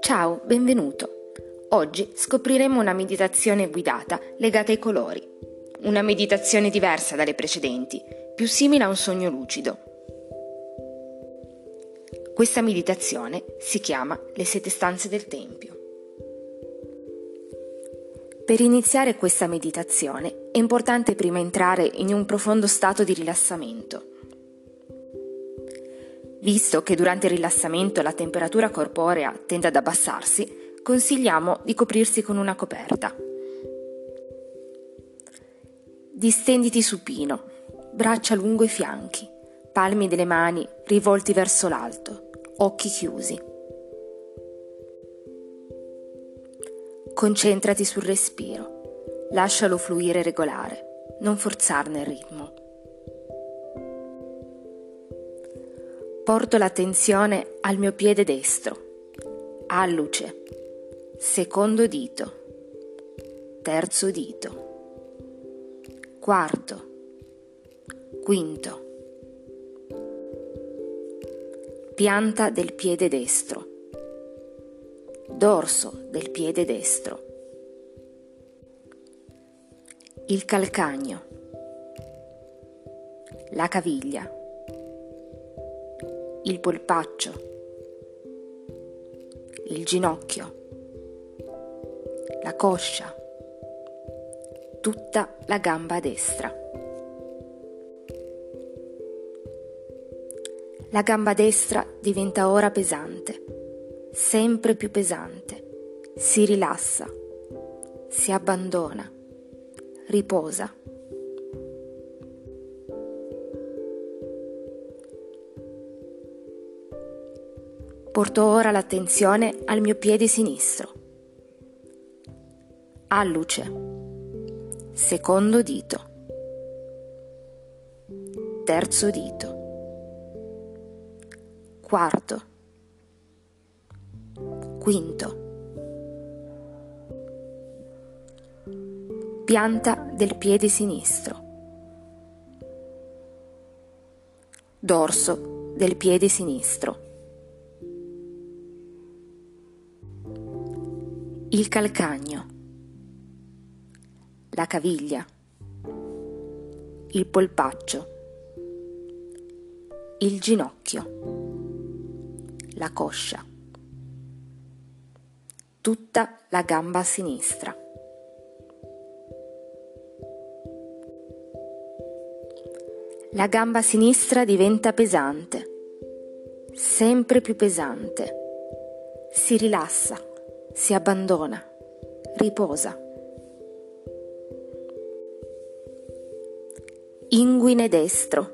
Ciao, benvenuto. Oggi scopriremo una meditazione guidata legata ai colori. Una meditazione diversa dalle precedenti, più simile a un sogno lucido. Questa meditazione si chiama Le sette stanze del Tempio. Per iniziare questa meditazione è importante prima entrare in un profondo stato di rilassamento. Visto che durante il rilassamento la temperatura corporea tende ad abbassarsi, consigliamo di coprirsi con una coperta. Distenditi supino, braccia lungo i fianchi, palmi delle mani rivolti verso l'alto, occhi chiusi. Concentrati sul respiro, lascialo fluire regolare, non forzarne il ritmo. Porto l'attenzione al mio piede destro, alluce, secondo dito, terzo dito, quarto, quinto, pianta del piede destro dorso del piede destro, il calcagno, la caviglia, il polpaccio, il ginocchio, la coscia, tutta la gamba destra. La gamba destra diventa ora pesante sempre più pesante, si rilassa, si abbandona, riposa. Porto ora l'attenzione al mio piede sinistro. Alluce, secondo dito, terzo dito, quarto, Quinto. Pianta del piede sinistro. Dorso del piede sinistro. Il calcagno. La caviglia. Il polpaccio. Il ginocchio. La coscia tutta la gamba sinistra. La gamba sinistra diventa pesante, sempre più pesante. Si rilassa, si abbandona, riposa. Inguine destro,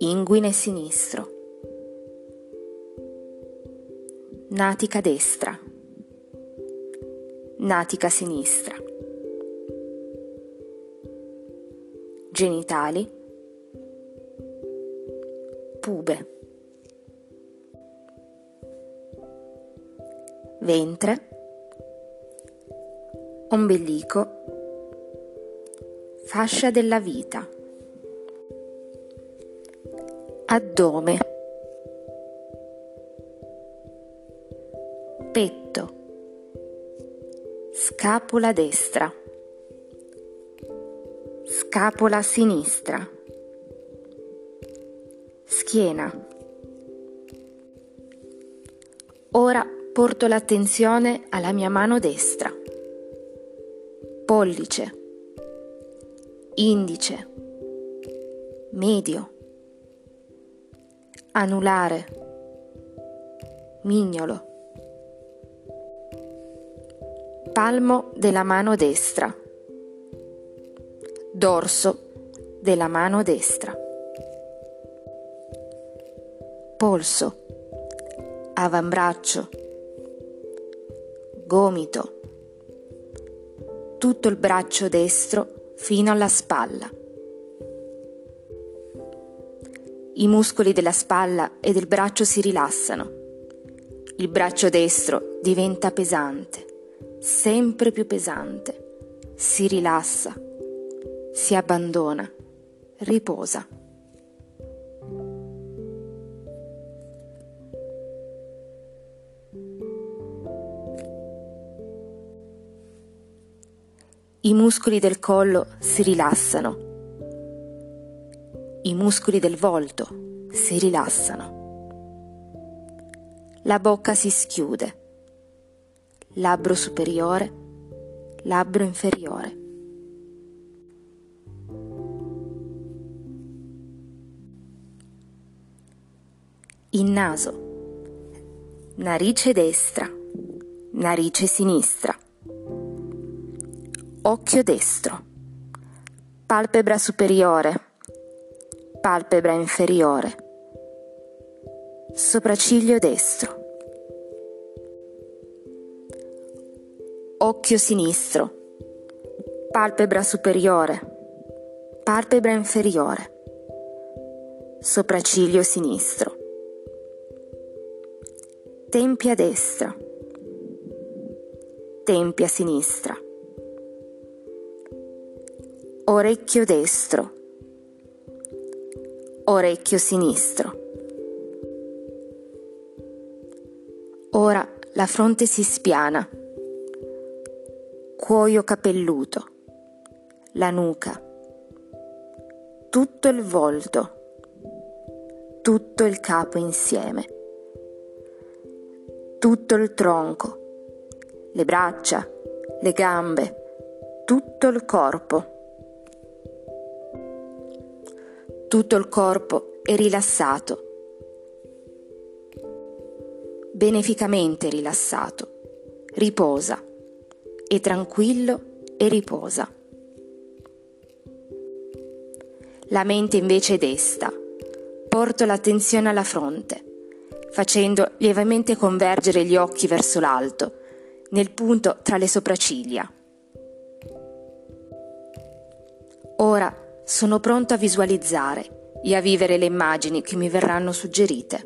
inguine sinistro. Natica destra, natica sinistra, genitali, pube, ventre, ombelico, fascia della vita, addome, petto, scapola destra, scapola sinistra, schiena. Ora porto l'attenzione alla mia mano destra, pollice, indice, medio, anulare, mignolo. Palmo della mano destra, dorso della mano destra, polso, avambraccio, gomito, tutto il braccio destro fino alla spalla. I muscoli della spalla e del braccio si rilassano. Il braccio destro diventa pesante sempre più pesante, si rilassa, si abbandona, riposa. I muscoli del collo si rilassano. I muscoli del volto si rilassano. La bocca si schiude. Labbro superiore, labbro inferiore. Il naso. Narice destra, narice sinistra. Occhio destro. Palpebra superiore, palpebra inferiore. Sopracciglio destro. Occhio sinistro. Palpebra superiore, palpebra inferiore. Sopracciglio sinistro tempia destra, tempia sinistra, orecchio destro, orecchio sinistro. Ora la fronte si spiana, cuoio capelluto, la nuca, tutto il volto, tutto il capo insieme tutto il tronco, le braccia, le gambe, tutto il corpo. Tutto il corpo è rilassato, beneficamente rilassato, riposa, è tranquillo e riposa. La mente invece è desta, porto l'attenzione alla fronte facendo lievemente convergere gli occhi verso l'alto, nel punto tra le sopracciglia. Ora sono pronto a visualizzare e a vivere le immagini che mi verranno suggerite.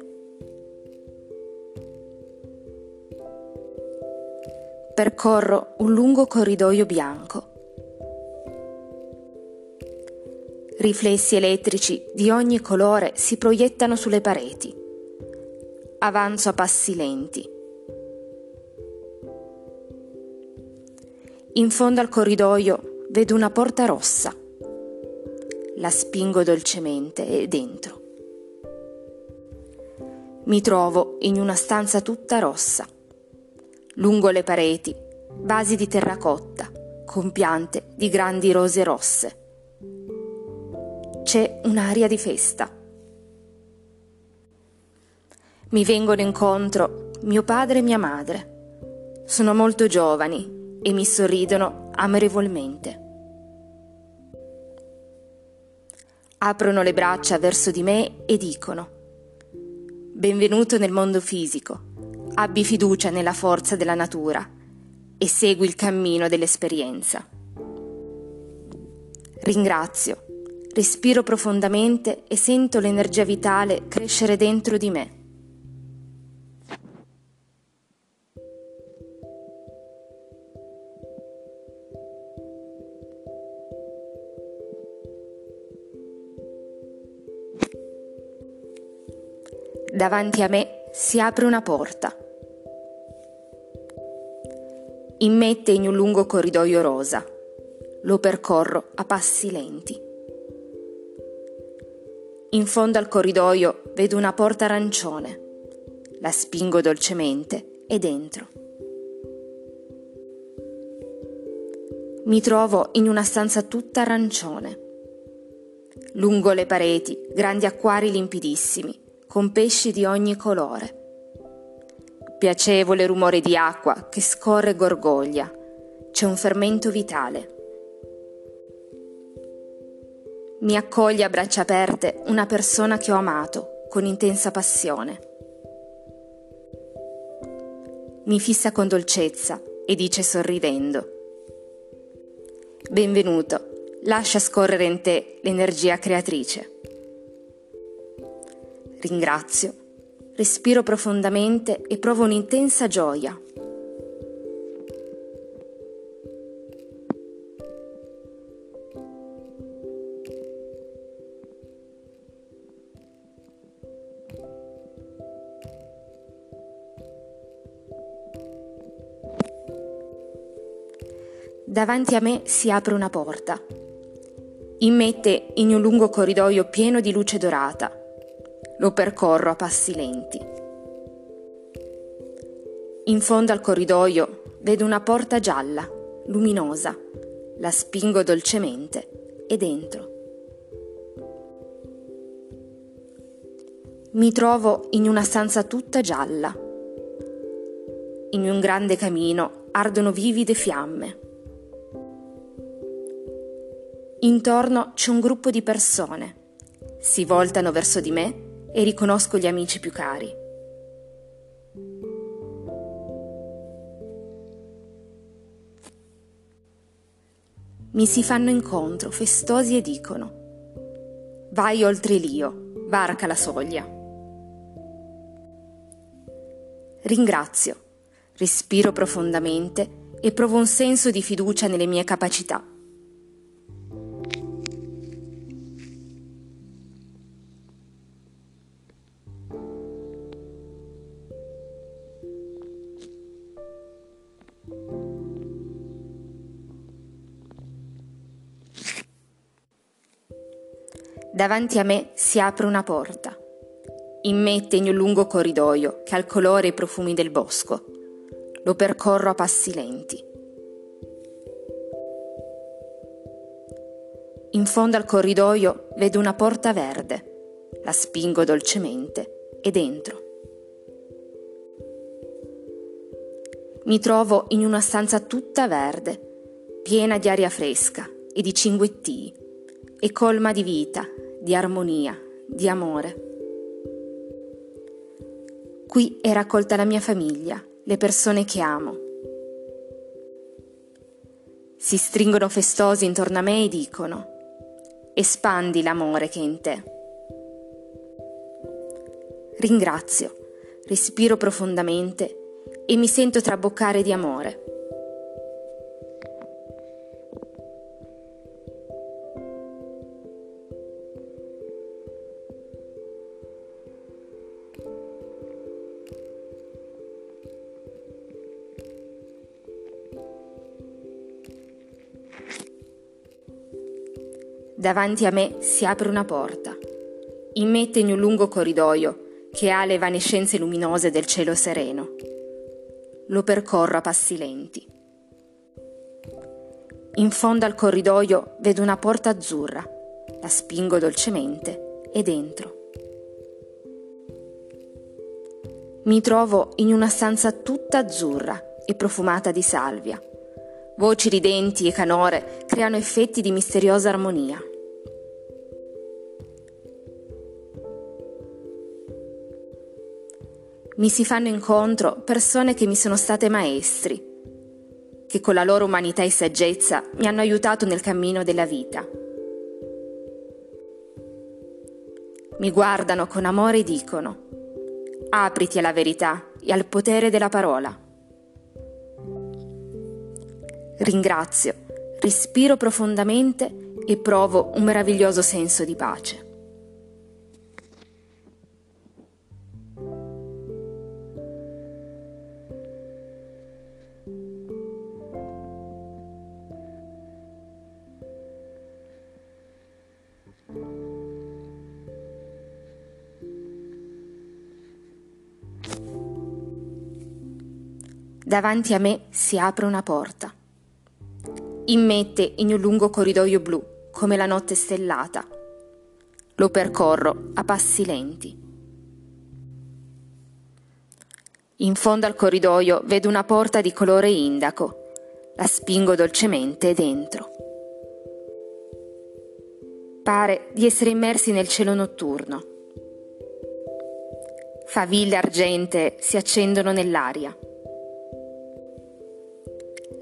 Percorro un lungo corridoio bianco. Riflessi elettrici di ogni colore si proiettano sulle pareti avanzo a passi lenti. In fondo al corridoio vedo una porta rossa. La spingo dolcemente e dentro. Mi trovo in una stanza tutta rossa. Lungo le pareti, vasi di terracotta con piante di grandi rose rosse. C'è un'aria di festa mi vengono incontro mio padre e mia madre. Sono molto giovani e mi sorridono amorevolmente. Aprono le braccia verso di me e dicono Benvenuto nel mondo fisico, abbi fiducia nella forza della natura e segui il cammino dell'esperienza. Ringrazio, respiro profondamente e sento l'energia vitale crescere dentro di me. Davanti a me si apre una porta. Immette in un lungo corridoio rosa. Lo percorro a passi lenti. In fondo al corridoio vedo una porta arancione. La spingo dolcemente e dentro. Mi trovo in una stanza tutta arancione. Lungo le pareti, grandi acquari limpidissimi con pesci di ogni colore. Piacevole rumore di acqua che scorre e gorgoglia. C'è un fermento vitale. Mi accoglie a braccia aperte una persona che ho amato con intensa passione. Mi fissa con dolcezza e dice sorridendo. Benvenuto, lascia scorrere in te l'energia creatrice. Ringrazio, respiro profondamente e provo un'intensa gioia. Davanti a me si apre una porta. Immette in un lungo corridoio pieno di luce dorata. Lo percorro a passi lenti. In fondo al corridoio vedo una porta gialla, luminosa. La spingo dolcemente e dentro. Mi trovo in una stanza tutta gialla. In un grande camino ardono vivide fiamme. Intorno c'è un gruppo di persone. Si voltano verso di me e riconosco gli amici più cari. Mi si fanno incontro, festosi e dicono Vai oltre l'io, varca la soglia. Ringrazio, respiro profondamente e provo un senso di fiducia nelle mie capacità. Davanti a me si apre una porta. In me tegno un lungo corridoio che ha il colore e i profumi del bosco. Lo percorro a passi lenti. In fondo al corridoio vedo una porta verde. La spingo dolcemente e dentro. Mi trovo in una stanza tutta verde, piena di aria fresca e di cinguettii, e colma di vita, di armonia, di amore. Qui è raccolta la mia famiglia, le persone che amo. Si stringono festosi intorno a me e dicono, espandi l'amore che è in te. Ringrazio, respiro profondamente e mi sento traboccare di amore. Davanti a me si apre una porta. Immette in un lungo corridoio che ha le evanescenze luminose del cielo sereno. Lo percorro a passi lenti. In fondo al corridoio vedo una porta azzurra. La spingo dolcemente e dentro. Mi trovo in una stanza tutta azzurra e profumata di salvia. Voci ridenti e canore creano effetti di misteriosa armonia. Mi si fanno incontro persone che mi sono state maestri, che con la loro umanità e saggezza mi hanno aiutato nel cammino della vita. Mi guardano con amore e dicono, apriti alla verità e al potere della parola. Ringrazio, respiro profondamente e provo un meraviglioso senso di pace. Davanti a me si apre una porta. Immette in un lungo corridoio blu, come la notte stellata. Lo percorro a passi lenti. In fondo al corridoio vedo una porta di colore indaco. La spingo dolcemente dentro. Pare di essere immersi nel cielo notturno. Faville argente si accendono nell'aria.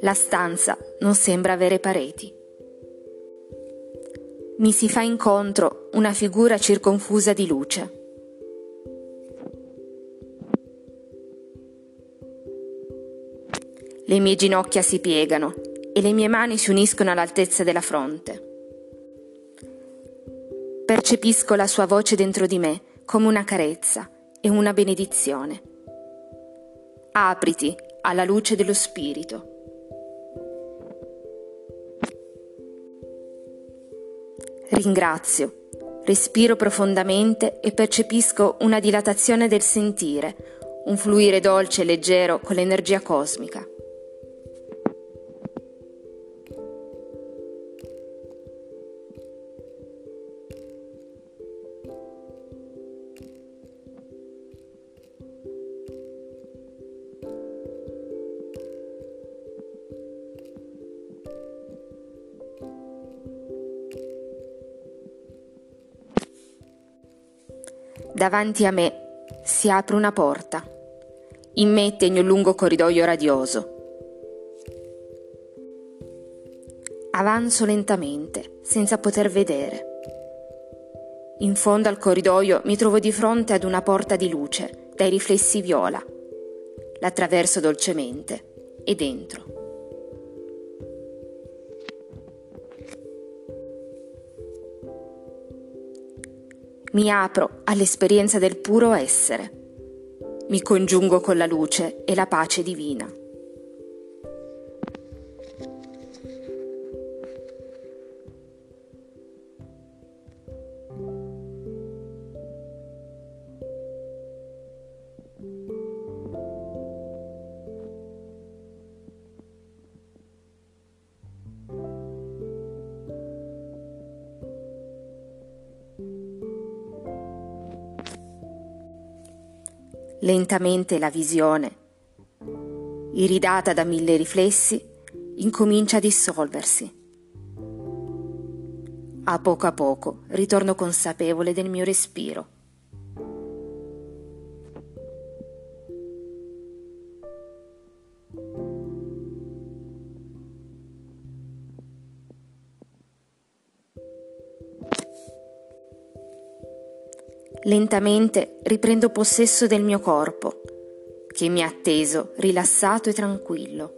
La stanza non sembra avere pareti. Mi si fa incontro una figura circonfusa di luce. Le mie ginocchia si piegano e le mie mani si uniscono all'altezza della fronte. Percepisco la sua voce dentro di me come una carezza e una benedizione. Apriti alla luce dello Spirito. Ringrazio, respiro profondamente e percepisco una dilatazione del sentire, un fluire dolce e leggero con l'energia cosmica. Davanti a me si apre una porta. In me tegno un lungo corridoio radioso. Avanzo lentamente, senza poter vedere. In fondo al corridoio mi trovo di fronte ad una porta di luce, dai riflessi viola. L'attraverso dolcemente e dentro. Mi apro all'esperienza del puro essere. Mi congiungo con la luce e la pace divina. Lentamente la visione, iridata da mille riflessi, incomincia a dissolversi. A poco a poco ritorno consapevole del mio respiro. Lentamente riprendo possesso del mio corpo, che mi ha atteso rilassato e tranquillo.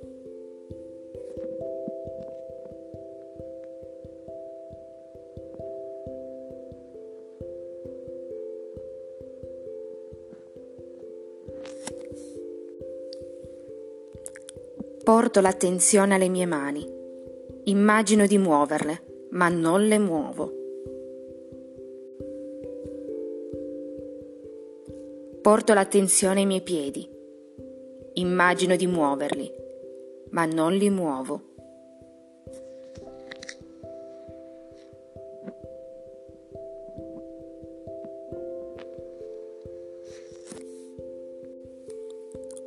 Porto l'attenzione alle mie mani. Immagino di muoverle, ma non le muovo. Porto l'attenzione ai miei piedi. Immagino di muoverli, ma non li muovo.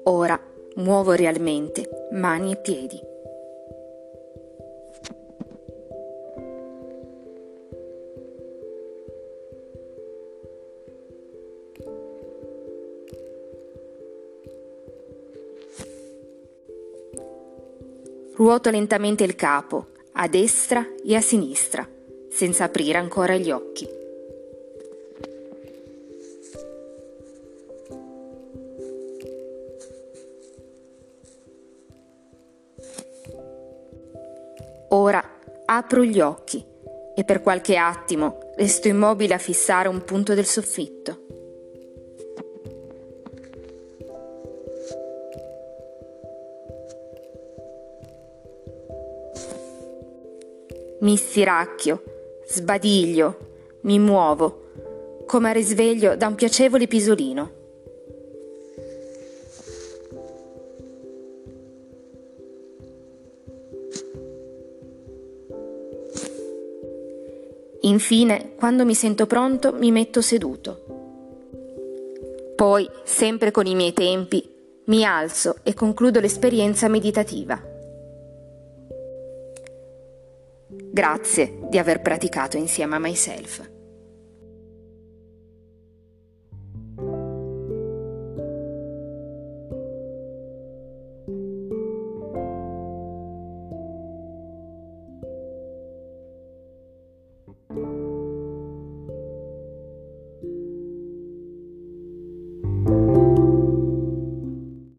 Ora muovo realmente mani e piedi. Ruoto lentamente il capo, a destra e a sinistra, senza aprire ancora gli occhi. Ora apro gli occhi e per qualche attimo resto immobile a fissare un punto del soffitto. Mi stiracchio, sbadiglio, mi muovo, come a risveglio da un piacevole pisolino. Infine, quando mi sento pronto, mi metto seduto. Poi, sempre con i miei tempi, mi alzo e concludo l'esperienza meditativa. Grazie di aver praticato insieme a myself.